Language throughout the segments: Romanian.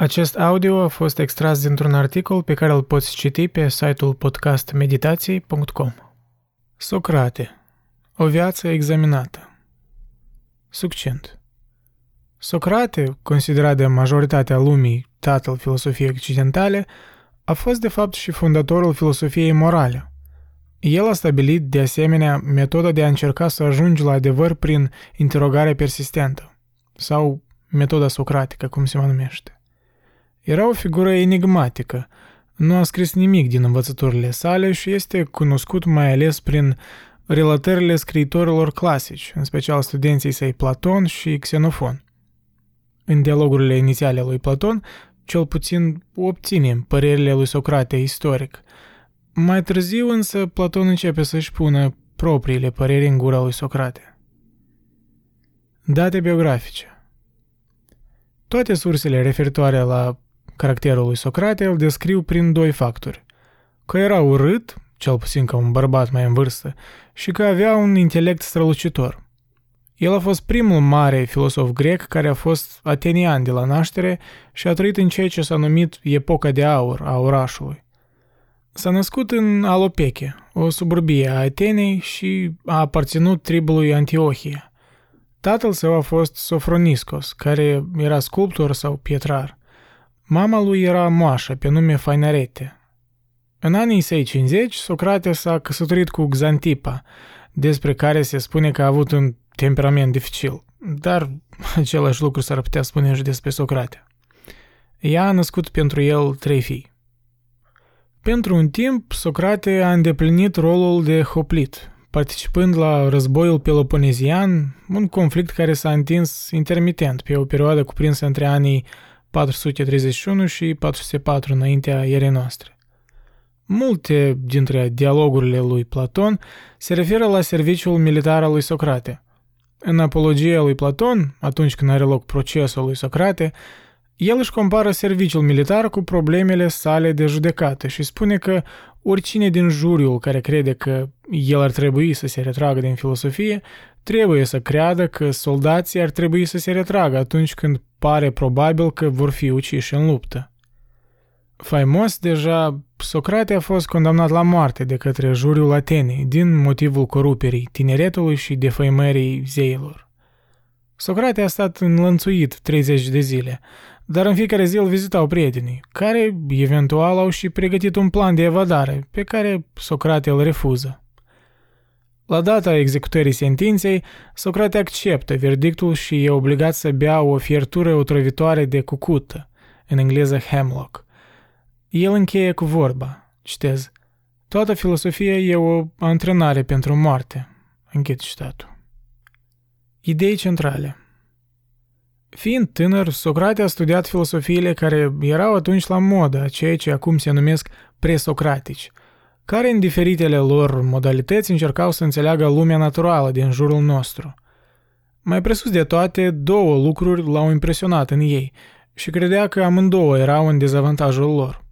Acest audio a fost extras dintr-un articol pe care îl poți citi pe site-ul podcastmeditații.com. Socrate. O viață examinată. Succint. Socrate, considerat de majoritatea lumii tatăl filosofiei occidentale, a fost de fapt și fondatorul filosofiei morale. El a stabilit, de asemenea, metoda de a încerca să ajungi la adevăr prin interogare persistentă, sau metoda socratică, cum se mai numește. Era o figură enigmatică, nu a scris nimic din învățăturile sale și este cunoscut mai ales prin relatările scriitorilor clasici, în special studenții săi Platon și Xenofon. În dialogurile inițiale lui Platon, cel puțin obținem părerile lui Socrate istoric. Mai târziu însă Platon începe să-și pună propriile păreri în gura lui Socrate. Date biografice Toate sursele referitoare la Caracterul lui Socrate îl descriu prin doi factori. Că era urât, cel puțin ca un bărbat mai în vârstă, și că avea un intelect strălucitor. El a fost primul mare filosof grec care a fost atenian de la naștere și a trăit în ceea ce s-a numit epoca de aur a orașului. S-a născut în Alopeche, o suburbie a Atenei și a aparținut tribului Antiohia. Tatăl său a fost Sofroniscos, care era sculptor sau pietrar. Mama lui era moașă, pe nume Fainarete. În anii săi 50, Socrate s-a căsătorit cu Xantipa, despre care se spune că a avut un temperament dificil, dar același lucru s-ar putea spune și despre Socrate. Ea a născut pentru el trei fii. Pentru un timp, Socrate a îndeplinit rolul de hoplit, participând la războiul peloponezian, un conflict care s-a întins intermitent pe o perioadă cuprinsă între anii 431 și 404 înaintea erei noastre. Multe dintre dialogurile lui Platon se referă la serviciul militar al lui Socrate. În apologia lui Platon, atunci când are loc procesul lui Socrate, el își compară serviciul militar cu problemele sale de judecată și spune că oricine din juriul care crede că el ar trebui să se retragă din filosofie, trebuie să creadă că soldații ar trebui să se retragă atunci când pare probabil că vor fi uciși în luptă. Faimos, deja, Socrate a fost condamnat la moarte de către juriul Atenei din motivul coruperii tineretului și defăimării zeilor. Socrate a stat înlănțuit 30 de zile, dar în fiecare zi îl vizitau prietenii, care eventual au și pregătit un plan de evadare, pe care Socrate îl refuză. La data executării sentinței, Socrate acceptă verdictul și e obligat să bea o fiertură otrăvitoare de cucută, în engleză hemlock. El încheie cu vorba, citez, Toată filosofia e o antrenare pentru moarte. Închid citatul. Idei centrale Fiind tânăr, Socrate a studiat filosofiile care erau atunci la modă, ceea ce acum se numesc presocratici – care în diferitele lor modalități încercau să înțeleagă lumea naturală din jurul nostru. Mai presus de toate, două lucruri l-au impresionat în ei și credea că amândouă erau în dezavantajul lor.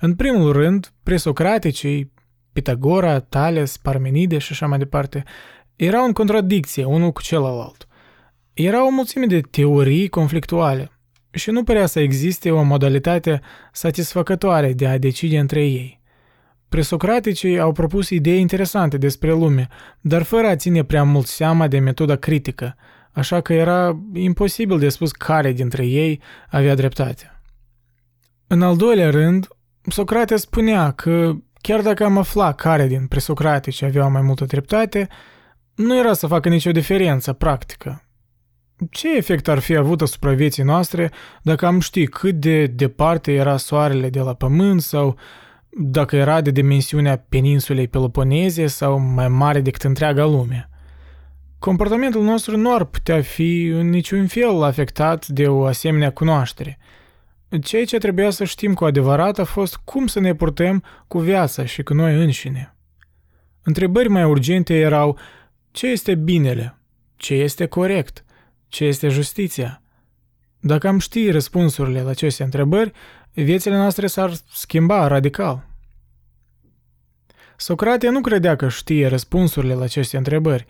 În primul rând, presocraticii, Pitagora, Tales, Parmenide și așa mai departe, erau în contradicție unul cu celălalt. Era o mulțime de teorii conflictuale și nu părea să existe o modalitate satisfăcătoare de a decide între ei – Presocraticii au propus idei interesante despre lume, dar fără a ține prea mult seama de metoda critică, așa că era imposibil de spus care dintre ei avea dreptate. În al doilea rând, Socrate spunea că chiar dacă am aflat care din presocratici aveau mai multă dreptate, nu era să facă nicio diferență practică. Ce efect ar fi avut asupra vieții noastre dacă am ști cât de departe era soarele de la pământ sau dacă era de dimensiunea peninsulei Peloponeze sau mai mare decât întreaga lume. Comportamentul nostru nu ar putea fi în niciun fel afectat de o asemenea cunoaștere. Ceea ce trebuia să știm cu adevărat a fost cum să ne purtăm cu viața și cu noi înșine. Întrebări mai urgente erau ce este binele, ce este corect, ce este justiția. Dacă am ști răspunsurile la aceste întrebări, viețile noastre s-ar schimba radical. Socrate nu credea că știe răspunsurile la aceste întrebări,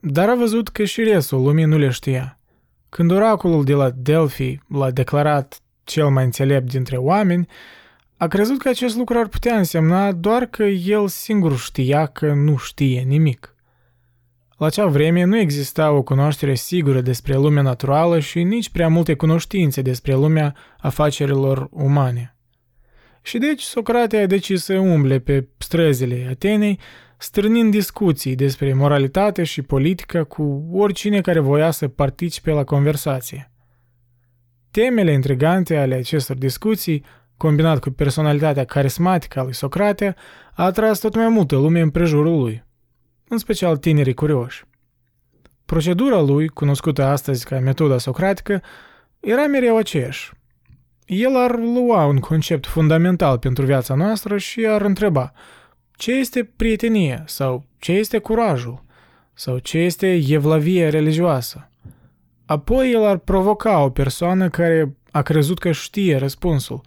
dar a văzut că și restul lumii nu le știa. Când oracolul de la Delphi l-a declarat cel mai înțelept dintre oameni, a crezut că acest lucru ar putea însemna doar că el singur știa că nu știe nimic. La acea vreme nu exista o cunoaștere sigură despre lumea naturală și nici prea multe cunoștințe despre lumea afacerilor umane. Și deci Socrate a decis să umble pe străzile Atenei, strânind discuții despre moralitate și politică cu oricine care voia să participe la conversație. Temele intrigante ale acestor discuții, combinat cu personalitatea carismatică a lui Socrate, a atras tot mai multă lume în prejurul lui, în special tinerii curioși. Procedura lui, cunoscută astăzi ca metoda socratică, era mereu aceeași. El ar lua un concept fundamental pentru viața noastră și ar întreba ce este prietenie sau ce este curajul sau ce este evlavie religioasă. Apoi el ar provoca o persoană care a crezut că știe răspunsul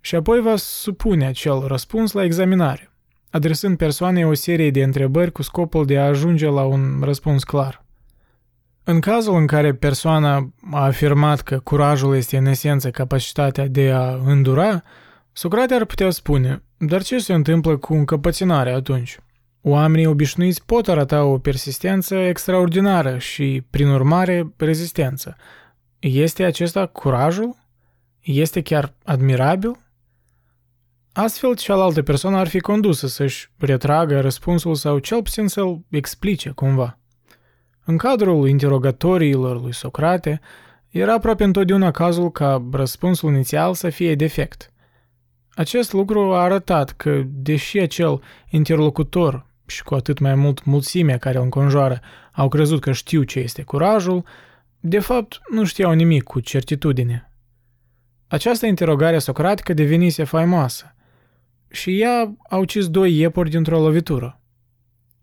și apoi va supune acel răspuns la examinare, adresând persoanei o serie de întrebări cu scopul de a ajunge la un răspuns clar. În cazul în care persoana a afirmat că curajul este în esență capacitatea de a îndura, Socrate ar putea spune, dar ce se întâmplă cu încăpățânarea atunci? Oamenii obișnuiți pot arăta o persistență extraordinară și, prin urmare, rezistență. Este acesta curajul? Este chiar admirabil? Astfel, cealaltă persoană ar fi condusă să-și retragă răspunsul sau cel puțin să-l explice cumva. În cadrul interogatoriilor lui Socrate, era aproape întotdeauna cazul ca răspunsul inițial să fie defect. Acest lucru a arătat că, deși acel interlocutor și cu atât mai mult mulțimea care îl înconjoară au crezut că știu ce este curajul, de fapt nu știau nimic cu certitudine. Această interogare socratică devenise faimoasă și ea a ucis doi iepuri dintr-o lovitură.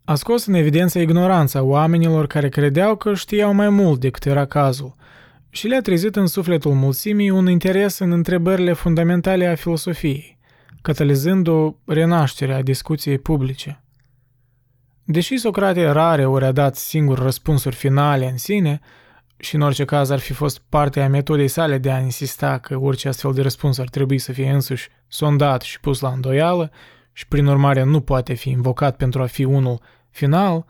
A scos în evidență ignoranța oamenilor care credeau că știau mai mult decât era cazul și le-a trezit în sufletul mulțimii un interes în întrebările fundamentale a filosofiei, catalizând o renaștere a discuției publice. Deși Socrate rare ori a dat singur răspunsuri finale în sine, și în orice caz ar fi fost parte a metodei sale de a insista că orice astfel de răspuns ar trebui să fie însuși sondat și pus la îndoială și prin urmare nu poate fi invocat pentru a fi unul final,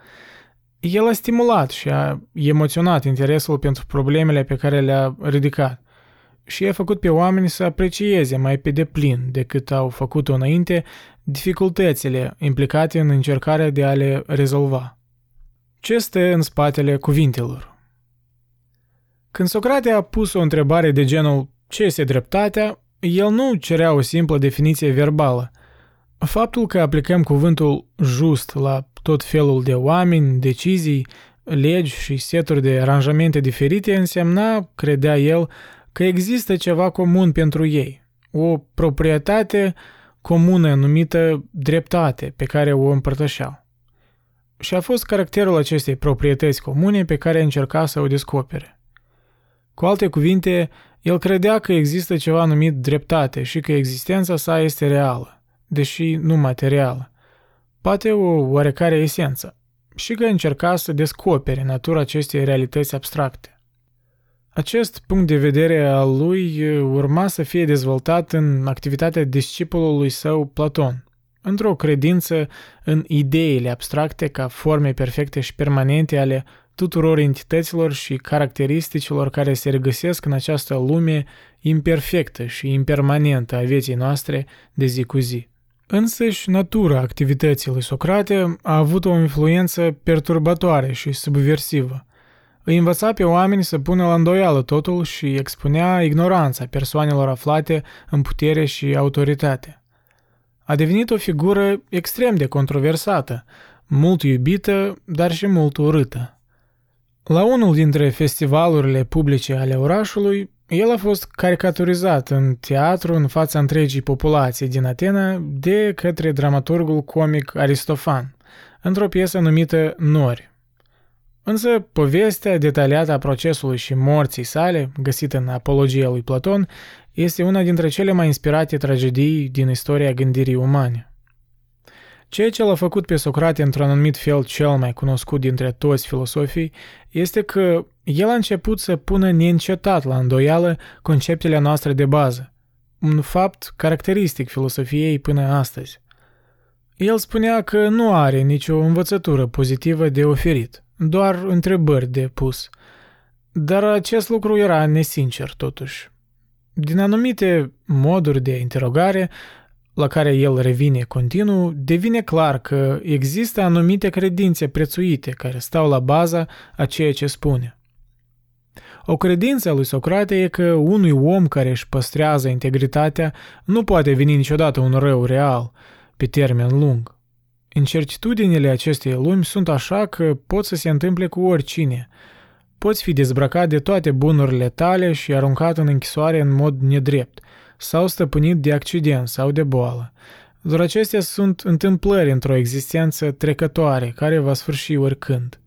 el a stimulat și a emoționat interesul pentru problemele pe care le-a ridicat și a făcut pe oameni să aprecieze mai pe deplin decât au făcut-o înainte dificultățile implicate în încercarea de a le rezolva. Ce stă în spatele cuvintelor? Când Socrate a pus o întrebare de genul ce este dreptatea, el nu cerea o simplă definiție verbală. Faptul că aplicăm cuvântul just la tot felul de oameni, decizii, legi și seturi de aranjamente diferite însemna, credea el, că există ceva comun pentru ei, o proprietate comună numită dreptate pe care o împărtășeau. Și a fost caracterul acestei proprietăți comune pe care încerca să o descopere. Cu alte cuvinte, el credea că există ceva numit dreptate și că existența sa este reală, deși nu materială, poate o oarecare esență, și că încerca să descopere natura acestei realități abstracte. Acest punct de vedere al lui urma să fie dezvoltat în activitatea discipolului său Platon, într-o credință în ideile abstracte ca forme perfecte și permanente ale tuturor entităților și caracteristicilor care se regăsesc în această lume imperfectă și impermanentă a vieții noastre de zi cu zi. Însăși, natura activității lui Socrate a avut o influență perturbatoare și subversivă – îi învăța pe oameni să pună la îndoială totul și expunea ignoranța persoanelor aflate în putere și autoritate. A devenit o figură extrem de controversată, mult iubită, dar și mult urâtă. La unul dintre festivalurile publice ale orașului, el a fost caricaturizat în teatru în fața întregii populații din Atena de către dramaturgul comic Aristofan, într-o piesă numită Nori. Însă, povestea detaliată a procesului și morții sale, găsită în Apologia lui Platon, este una dintre cele mai inspirate tragedii din istoria gândirii umane. Ceea ce l-a făcut pe Socrate într-un anumit fel cel mai cunoscut dintre toți filosofii este că el a început să pună neîncetat la îndoială conceptele noastre de bază, un fapt caracteristic filosofiei până astăzi. El spunea că nu are nicio învățătură pozitivă de oferit, doar întrebări de pus. Dar acest lucru era nesincer, totuși. Din anumite moduri de interogare, la care el revine continuu, devine clar că există anumite credințe prețuite care stau la baza a ceea ce spune. O credință a lui Socrate e că unui om care își păstrează integritatea nu poate veni niciodată un rău real, pe termen lung. Incertitudinile acestei lumi sunt așa că pot să se întâmple cu oricine. Poți fi dezbrăcat de toate bunurile tale și aruncat în închisoare în mod nedrept, sau stăpânit de accident sau de boală. Doar acestea sunt întâmplări într-o existență trecătoare care va sfârși oricând.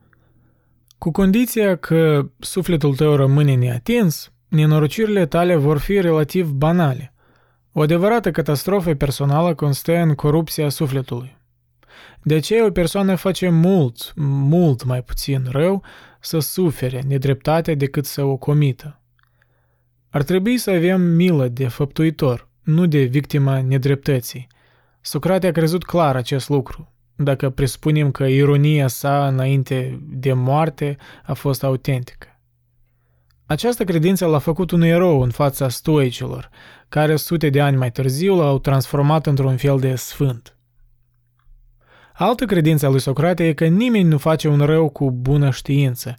Cu condiția că sufletul tău rămâne neatins, nenorocirile tale vor fi relativ banale. O adevărată catastrofă personală constă în corupția sufletului. De aceea o persoană face mult, mult mai puțin rău să sufere nedreptate decât să o comită. Ar trebui să avem milă de făptuitor, nu de victima nedreptății. Socrate a crezut clar acest lucru, dacă presupunem că ironia sa înainte de moarte a fost autentică. Această credință l-a făcut un erou în fața stoicilor, care sute de ani mai târziu l-au transformat într-un fel de sfânt. Altă credință a lui Socrate e că nimeni nu face un rău cu bună știință.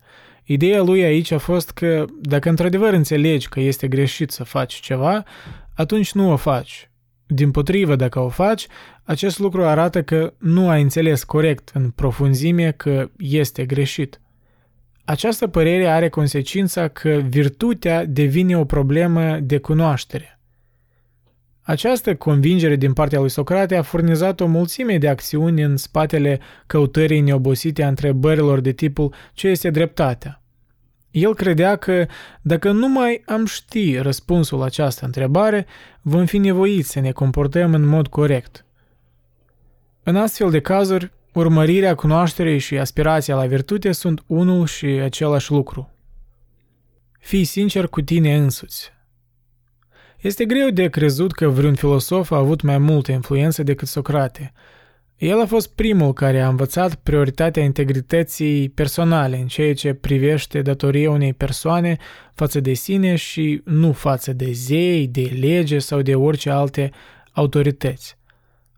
Ideea lui aici a fost că dacă într-adevăr înțelegi că este greșit să faci ceva, atunci nu o faci. Din potrivă, dacă o faci, acest lucru arată că nu ai înțeles corect în profunzime că este greșit. Această părere are consecința că virtutea devine o problemă de cunoaștere. Această convingere din partea lui Socrate a furnizat o mulțime de acțiuni în spatele căutării neobosite a întrebărilor de tipul ce este dreptatea. El credea că dacă nu mai am ști răspunsul la această întrebare, vom fi nevoiți să ne comportăm în mod corect. În astfel de cazuri, urmărirea cunoașterii și aspirația la virtute sunt unul și același lucru. Fii sincer cu tine însuți. Este greu de crezut că vreun filosof a avut mai multă influență decât Socrate. El a fost primul care a învățat prioritatea integrității personale în ceea ce privește datoria unei persoane față de sine și nu față de zei, de lege sau de orice alte autorități.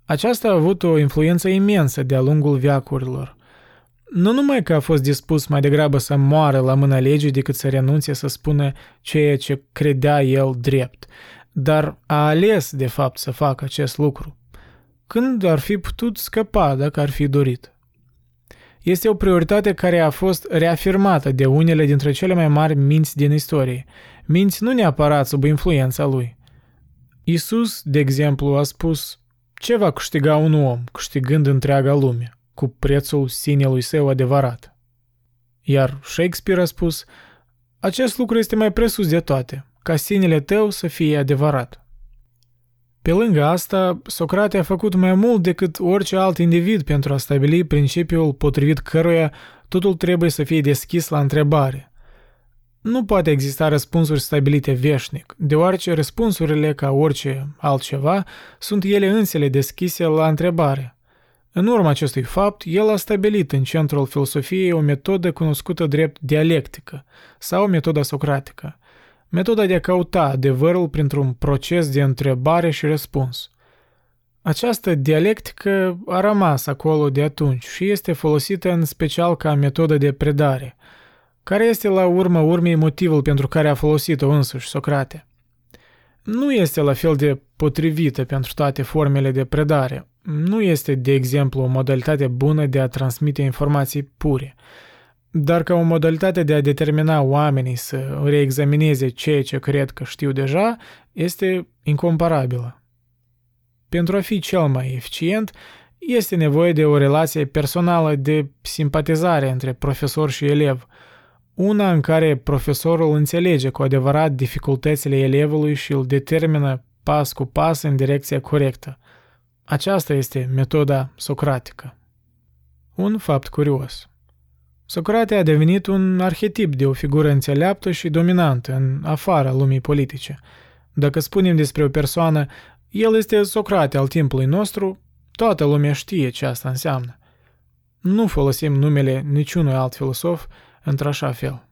Aceasta a avut o influență imensă de-a lungul veacurilor. Nu numai că a fost dispus mai degrabă să moară la mâna legii decât să renunțe să spună ceea ce credea el drept, dar a ales de fapt să facă acest lucru, când ar fi putut scăpa dacă ar fi dorit. Este o prioritate care a fost reafirmată de unele dintre cele mai mari minți din istorie, minți nu neapărat sub influența lui. Isus, de exemplu, a spus ce va câștiga un om câștigând întreaga lume, cu prețul sinelui său adevărat? Iar Shakespeare a spus, acest lucru este mai presus de toate, ca sinele tău să fie adevărat. Pe lângă asta, Socrate a făcut mai mult decât orice alt individ pentru a stabili principiul potrivit căruia totul trebuie să fie deschis la întrebare, nu poate exista răspunsuri stabilite veșnic, deoarece răspunsurile, ca orice altceva, sunt ele însele deschise la întrebare. În urma acestui fapt, el a stabilit în centrul filosofiei o metodă cunoscută drept dialectică sau metoda socratică, metoda de a căuta adevărul printr-un proces de întrebare și răspuns. Această dialectică a rămas acolo de atunci și este folosită în special ca metodă de predare – care este la urma urmei motivul pentru care a folosit-o însuși Socrate? Nu este la fel de potrivită pentru toate formele de predare. Nu este, de exemplu, o modalitate bună de a transmite informații pure, dar ca o modalitate de a determina oamenii să reexamineze ceea ce cred că știu deja, este incomparabilă. Pentru a fi cel mai eficient, este nevoie de o relație personală de simpatizare între profesor și elev – una în care profesorul înțelege cu adevărat dificultățile elevului și îl determină pas cu pas în direcția corectă. Aceasta este metoda socratică. Un fapt curios. Socrate a devenit un arhetip de o figură înțeleaptă și dominantă în afara lumii politice. Dacă spunem despre o persoană, el este Socrate al timpului nostru, toată lumea știe ce asta înseamnă. Nu folosim numele niciunui alt filosof într-așa fel.